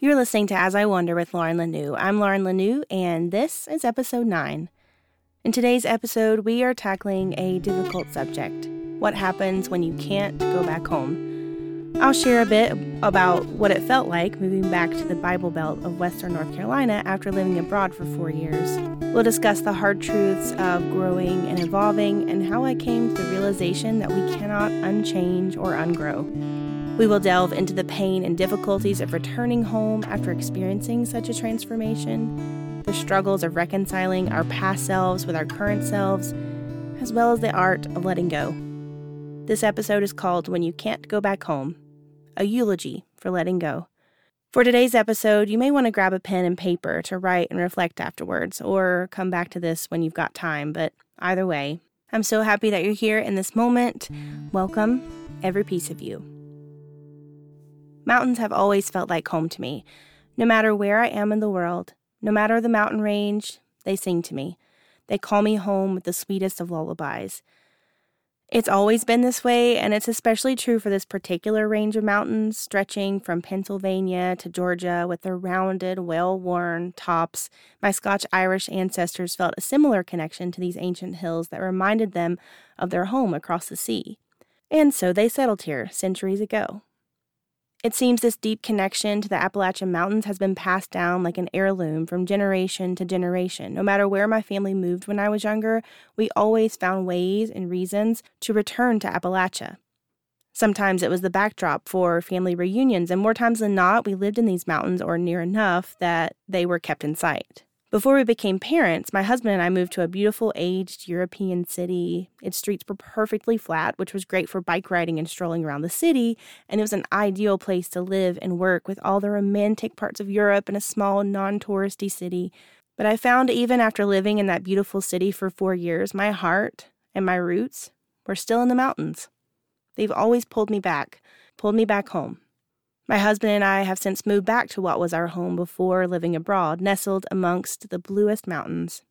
You're listening to As I Wonder with Lauren Lanoue. I'm Lauren Lanoue, and this is episode 9. In today's episode, we are tackling a difficult subject what happens when you can't go back home. I'll share a bit about what it felt like moving back to the Bible Belt of Western North Carolina after living abroad for four years. We'll discuss the hard truths of growing and evolving and how I came to the realization that we cannot unchange or ungrow. We will delve into the pain and difficulties of returning home after experiencing such a transformation, the struggles of reconciling our past selves with our current selves, as well as the art of letting go. This episode is called When You Can't Go Back Home, a eulogy for letting go. For today's episode, you may want to grab a pen and paper to write and reflect afterwards, or come back to this when you've got time, but either way, I'm so happy that you're here in this moment. Welcome, every piece of you. Mountains have always felt like home to me. No matter where I am in the world, no matter the mountain range, they sing to me. They call me home with the sweetest of lullabies. It's always been this way, and it's especially true for this particular range of mountains, stretching from Pennsylvania to Georgia with their rounded, well worn tops. My Scotch Irish ancestors felt a similar connection to these ancient hills that reminded them of their home across the sea. And so they settled here centuries ago. It seems this deep connection to the Appalachian Mountains has been passed down like an heirloom from generation to generation. No matter where my family moved when I was younger, we always found ways and reasons to return to Appalachia. Sometimes it was the backdrop for family reunions, and more times than not, we lived in these mountains or near enough that they were kept in sight. Before we became parents, my husband and I moved to a beautiful aged European city. Its streets were perfectly flat, which was great for bike riding and strolling around the city, and it was an ideal place to live and work with all the romantic parts of Europe in a small, non touristy city. But I found even after living in that beautiful city for four years, my heart and my roots were still in the mountains. They've always pulled me back, pulled me back home. My husband and I have since moved back to what was our home before living abroad, nestled amongst the bluest mountains.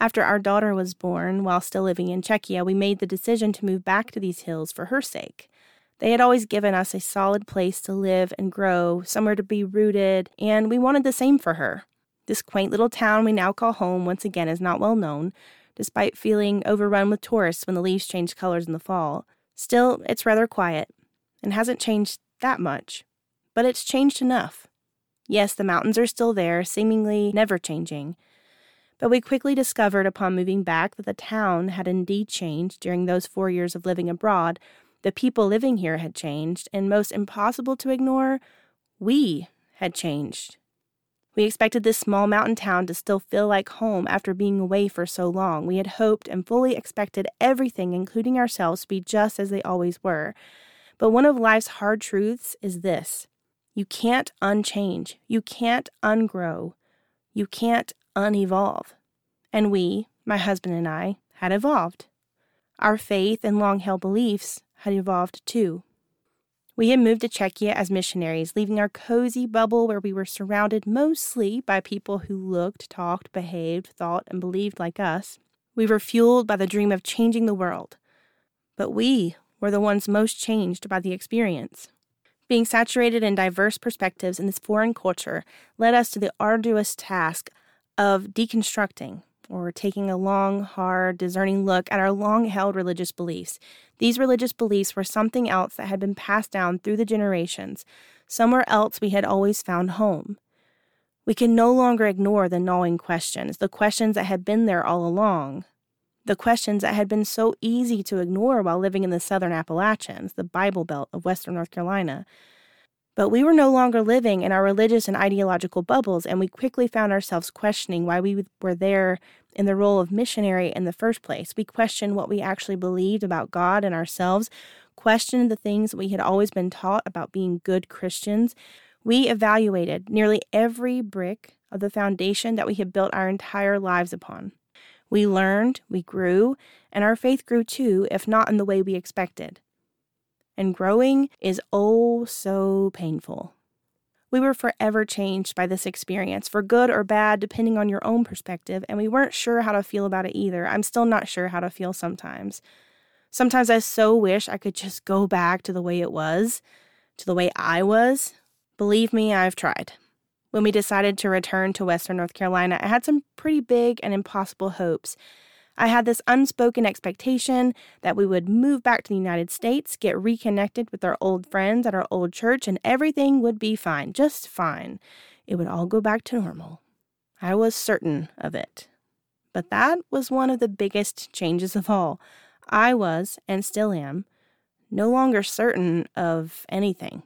After our daughter was born, while still living in Czechia, we made the decision to move back to these hills for her sake. They had always given us a solid place to live and grow, somewhere to be rooted, and we wanted the same for her. This quaint little town we now call home once again is not well known, despite feeling overrun with tourists when the leaves change colors in the fall. Still, it's rather quiet and hasn't changed that much but it's changed enough. Yes, the mountains are still there, seemingly never changing. But we quickly discovered upon moving back that the town had indeed changed during those four years of living abroad. The people living here had changed, and most impossible to ignore, we had changed. We expected this small mountain town to still feel like home after being away for so long. We had hoped and fully expected everything, including ourselves, to be just as they always were. But one of life's hard truths is this you can't unchange. You can't ungrow. You can't unevolve. And we, my husband and I, had evolved. Our faith and long held beliefs had evolved too. We had moved to Czechia as missionaries, leaving our cozy bubble where we were surrounded mostly by people who looked, talked, behaved, thought, and believed like us. We were fueled by the dream of changing the world. But we were the ones most changed by the experience. Being saturated in diverse perspectives in this foreign culture led us to the arduous task of deconstructing or taking a long, hard, discerning look at our long held religious beliefs. These religious beliefs were something else that had been passed down through the generations, somewhere else we had always found home. We can no longer ignore the gnawing questions, the questions that had been there all along the questions that had been so easy to ignore while living in the southern Appalachians, the Bible Belt of western North Carolina. But we were no longer living in our religious and ideological bubbles, and we quickly found ourselves questioning why we were there in the role of missionary in the first place. We questioned what we actually believed about God and ourselves, questioned the things we had always been taught about being good Christians. We evaluated nearly every brick of the foundation that we had built our entire lives upon. We learned, we grew, and our faith grew too, if not in the way we expected. And growing is oh so painful. We were forever changed by this experience, for good or bad, depending on your own perspective, and we weren't sure how to feel about it either. I'm still not sure how to feel sometimes. Sometimes I so wish I could just go back to the way it was, to the way I was. Believe me, I've tried. When we decided to return to Western North Carolina, I had some pretty big and impossible hopes. I had this unspoken expectation that we would move back to the United States, get reconnected with our old friends at our old church, and everything would be fine, just fine. It would all go back to normal. I was certain of it. But that was one of the biggest changes of all. I was, and still am, no longer certain of anything.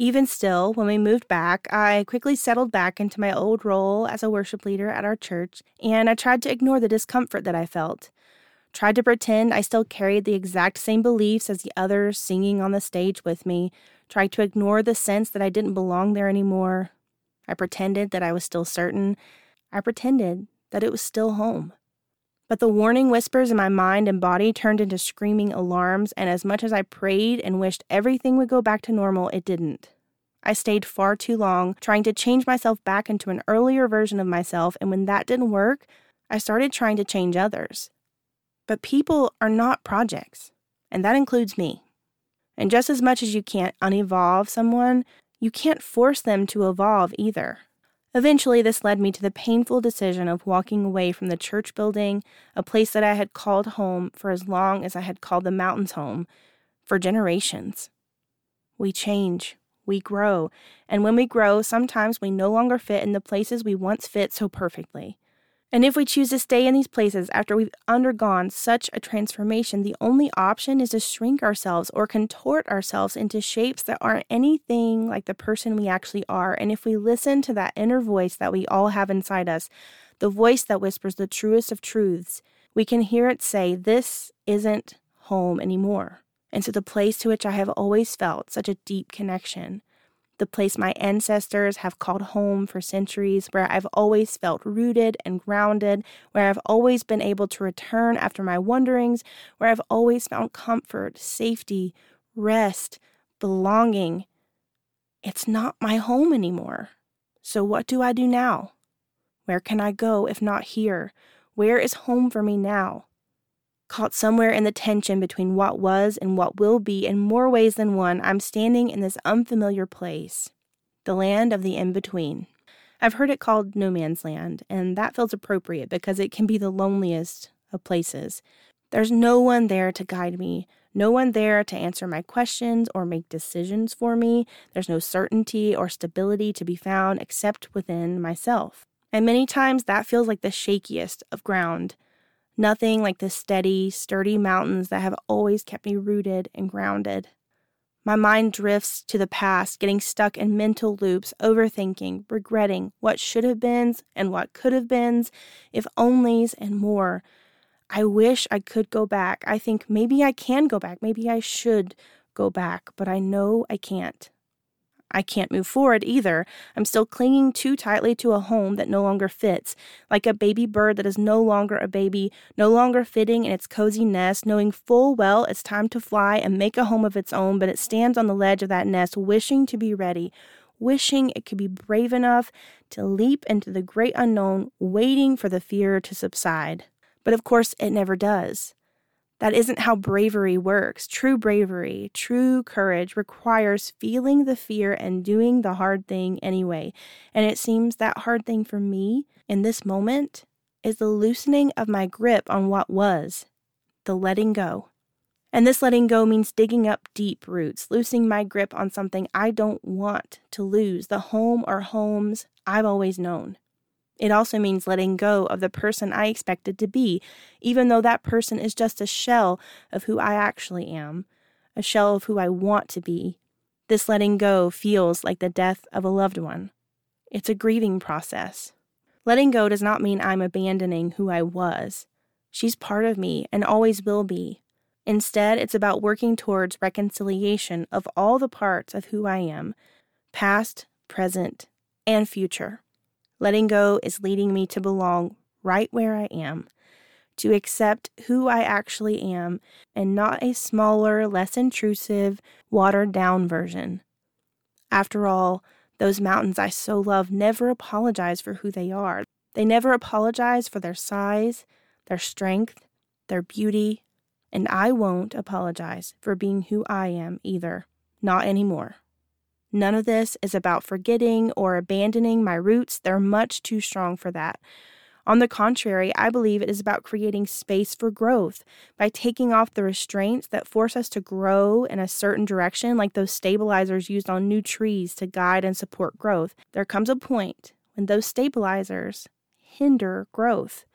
Even still, when we moved back, I quickly settled back into my old role as a worship leader at our church, and I tried to ignore the discomfort that I felt. Tried to pretend I still carried the exact same beliefs as the others singing on the stage with me. Tried to ignore the sense that I didn't belong there anymore. I pretended that I was still certain. I pretended that it was still home. But the warning whispers in my mind and body turned into screaming alarms, and as much as I prayed and wished everything would go back to normal, it didn't. I stayed far too long trying to change myself back into an earlier version of myself, and when that didn't work, I started trying to change others. But people are not projects, and that includes me. And just as much as you can't unevolve someone, you can't force them to evolve either. Eventually, this led me to the painful decision of walking away from the church building, a place that I had called home for as long as I had called the mountains home, for generations. We change, we grow, and when we grow, sometimes we no longer fit in the places we once fit so perfectly. And if we choose to stay in these places after we've undergone such a transformation, the only option is to shrink ourselves or contort ourselves into shapes that aren't anything like the person we actually are. And if we listen to that inner voice that we all have inside us, the voice that whispers the truest of truths, we can hear it say, This isn't home anymore. And so, the place to which I have always felt such a deep connection the place my ancestors have called home for centuries, where I've always felt rooted and grounded, where I've always been able to return after my wanderings, where I've always found comfort, safety, rest, belonging. It's not my home anymore. So, what do I do now? Where can I go if not here? Where is home for me now? Caught somewhere in the tension between what was and what will be in more ways than one, I'm standing in this unfamiliar place, the land of the in between. I've heard it called no man's land, and that feels appropriate because it can be the loneliest of places. There's no one there to guide me, no one there to answer my questions or make decisions for me. There's no certainty or stability to be found except within myself. And many times that feels like the shakiest of ground. Nothing like the steady, sturdy mountains that have always kept me rooted and grounded. My mind drifts to the past, getting stuck in mental loops, overthinking, regretting what should have been and what could have been, if onlys, and more. I wish I could go back. I think maybe I can go back. Maybe I should go back, but I know I can't. I can't move forward either. I'm still clinging too tightly to a home that no longer fits, like a baby bird that is no longer a baby, no longer fitting in its cozy nest, knowing full well it's time to fly and make a home of its own, but it stands on the ledge of that nest, wishing to be ready, wishing it could be brave enough to leap into the great unknown, waiting for the fear to subside. But of course, it never does. That isn't how bravery works. True bravery, true courage requires feeling the fear and doing the hard thing anyway. And it seems that hard thing for me in this moment is the loosening of my grip on what was, the letting go. And this letting go means digging up deep roots, loosening my grip on something I don't want to lose, the home or homes I've always known. It also means letting go of the person I expected to be, even though that person is just a shell of who I actually am, a shell of who I want to be. This letting go feels like the death of a loved one. It's a grieving process. Letting go does not mean I'm abandoning who I was. She's part of me and always will be. Instead, it's about working towards reconciliation of all the parts of who I am, past, present, and future. Letting go is leading me to belong right where I am, to accept who I actually am and not a smaller, less intrusive, watered down version. After all, those mountains I so love never apologize for who they are. They never apologize for their size, their strength, their beauty, and I won't apologize for being who I am either. Not anymore. None of this is about forgetting or abandoning my roots. They're much too strong for that. On the contrary, I believe it is about creating space for growth by taking off the restraints that force us to grow in a certain direction, like those stabilizers used on new trees to guide and support growth. There comes a point when those stabilizers hinder growth.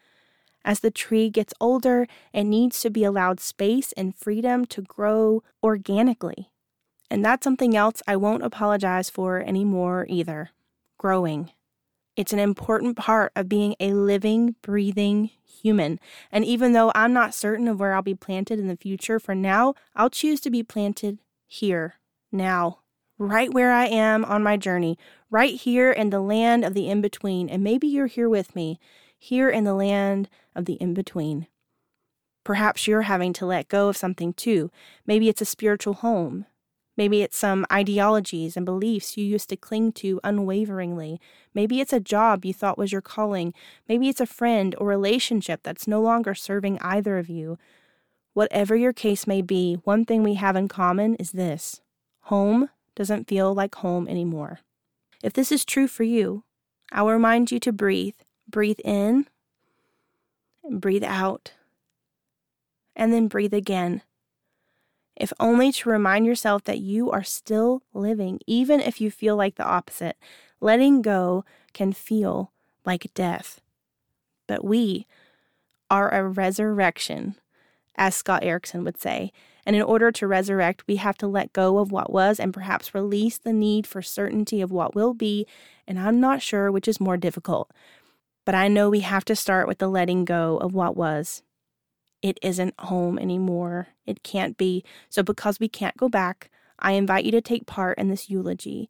As the tree gets older, it needs to be allowed space and freedom to grow organically. And that's something else I won't apologize for anymore either growing. It's an important part of being a living, breathing human. And even though I'm not certain of where I'll be planted in the future, for now, I'll choose to be planted here, now, right where I am on my journey, right here in the land of the in between. And maybe you're here with me here in the land of the in between. Perhaps you're having to let go of something too. Maybe it's a spiritual home. Maybe it's some ideologies and beliefs you used to cling to unwaveringly. Maybe it's a job you thought was your calling. Maybe it's a friend or relationship that's no longer serving either of you. Whatever your case may be, one thing we have in common is this home doesn't feel like home anymore. If this is true for you, I'll remind you to breathe Breathe in breathe out, and then breathe again. If only to remind yourself that you are still living, even if you feel like the opposite. Letting go can feel like death. But we are a resurrection, as Scott Erickson would say. And in order to resurrect, we have to let go of what was and perhaps release the need for certainty of what will be. And I'm not sure which is more difficult but I know we have to start with the letting go of what was. It isn't home anymore. It can't be. So, because we can't go back, I invite you to take part in this eulogy.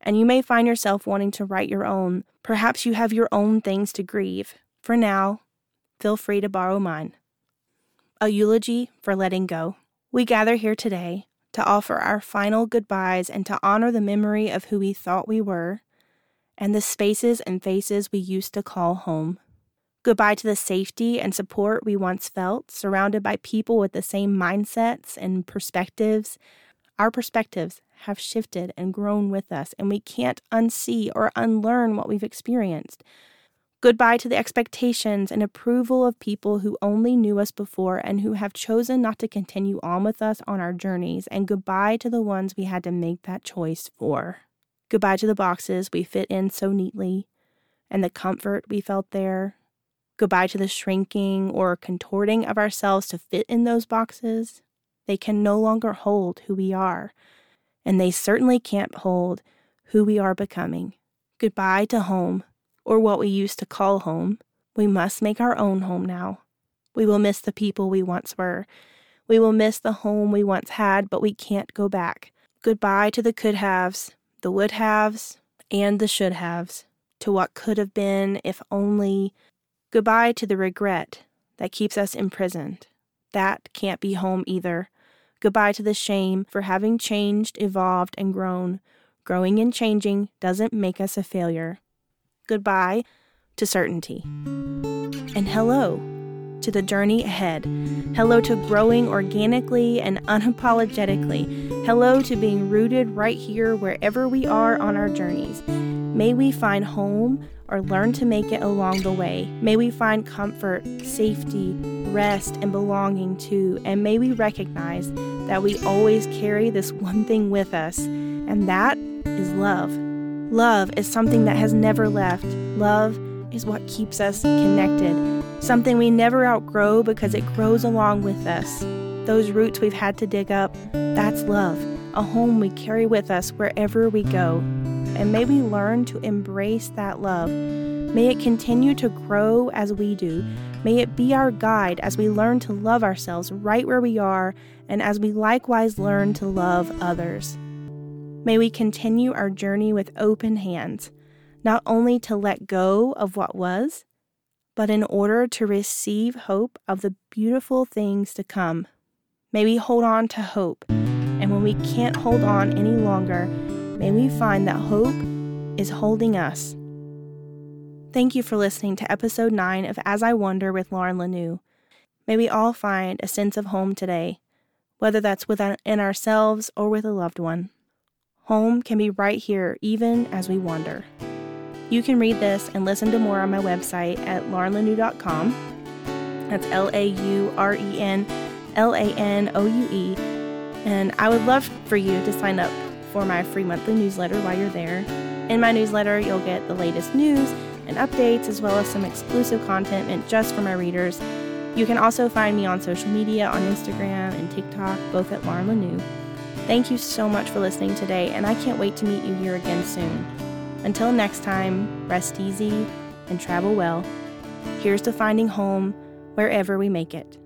And you may find yourself wanting to write your own. Perhaps you have your own things to grieve. For now, feel free to borrow mine. A eulogy for letting go. We gather here today to offer our final goodbyes and to honor the memory of who we thought we were and the spaces and faces we used to call home. Goodbye to the safety and support we once felt, surrounded by people with the same mindsets and perspectives. Our perspectives have shifted and grown with us, and we can't unsee or unlearn what we've experienced. Goodbye to the expectations and approval of people who only knew us before and who have chosen not to continue on with us on our journeys, and goodbye to the ones we had to make that choice for. Goodbye to the boxes we fit in so neatly and the comfort we felt there. Goodbye to the shrinking or contorting of ourselves to fit in those boxes. They can no longer hold who we are, and they certainly can't hold who we are becoming. Goodbye to home, or what we used to call home. We must make our own home now. We will miss the people we once were. We will miss the home we once had, but we can't go back. Goodbye to the could haves, the would haves and the should haves, to what could have been if only. Goodbye to the regret that keeps us imprisoned. That can't be home either. Goodbye to the shame for having changed, evolved, and grown. Growing and changing doesn't make us a failure. Goodbye to certainty. And hello to the journey ahead. Hello to growing organically and unapologetically. Hello to being rooted right here wherever we are on our journeys. May we find home or learn to make it along the way. May we find comfort, safety, rest, and belonging too. And may we recognize that we always carry this one thing with us, and that is love. Love is something that has never left. Love is what keeps us connected, something we never outgrow because it grows along with us. Those roots we've had to dig up, that's love, a home we carry with us wherever we go. And may we learn to embrace that love. May it continue to grow as we do. May it be our guide as we learn to love ourselves right where we are and as we likewise learn to love others. May we continue our journey with open hands, not only to let go of what was, but in order to receive hope of the beautiful things to come. May we hold on to hope. And when we can't hold on any longer, may we find that hope is holding us. Thank you for listening to episode 9 of As I Wonder with Lauren Lanoue. May we all find a sense of home today, whether that's within ourselves or with a loved one. Home can be right here, even as we wander. You can read this and listen to more on my website at laurenlanoue.com. That's L A U R E N L A N O U E. And I would love for you to sign up for my free monthly newsletter while you're there. In my newsletter, you'll get the latest news and updates, as well as some exclusive content meant just for my readers. You can also find me on social media on Instagram and TikTok, both at Lauren Lanoue. Thank you so much for listening today, and I can't wait to meet you here again soon. Until next time, rest easy and travel well. Here's to finding home wherever we make it.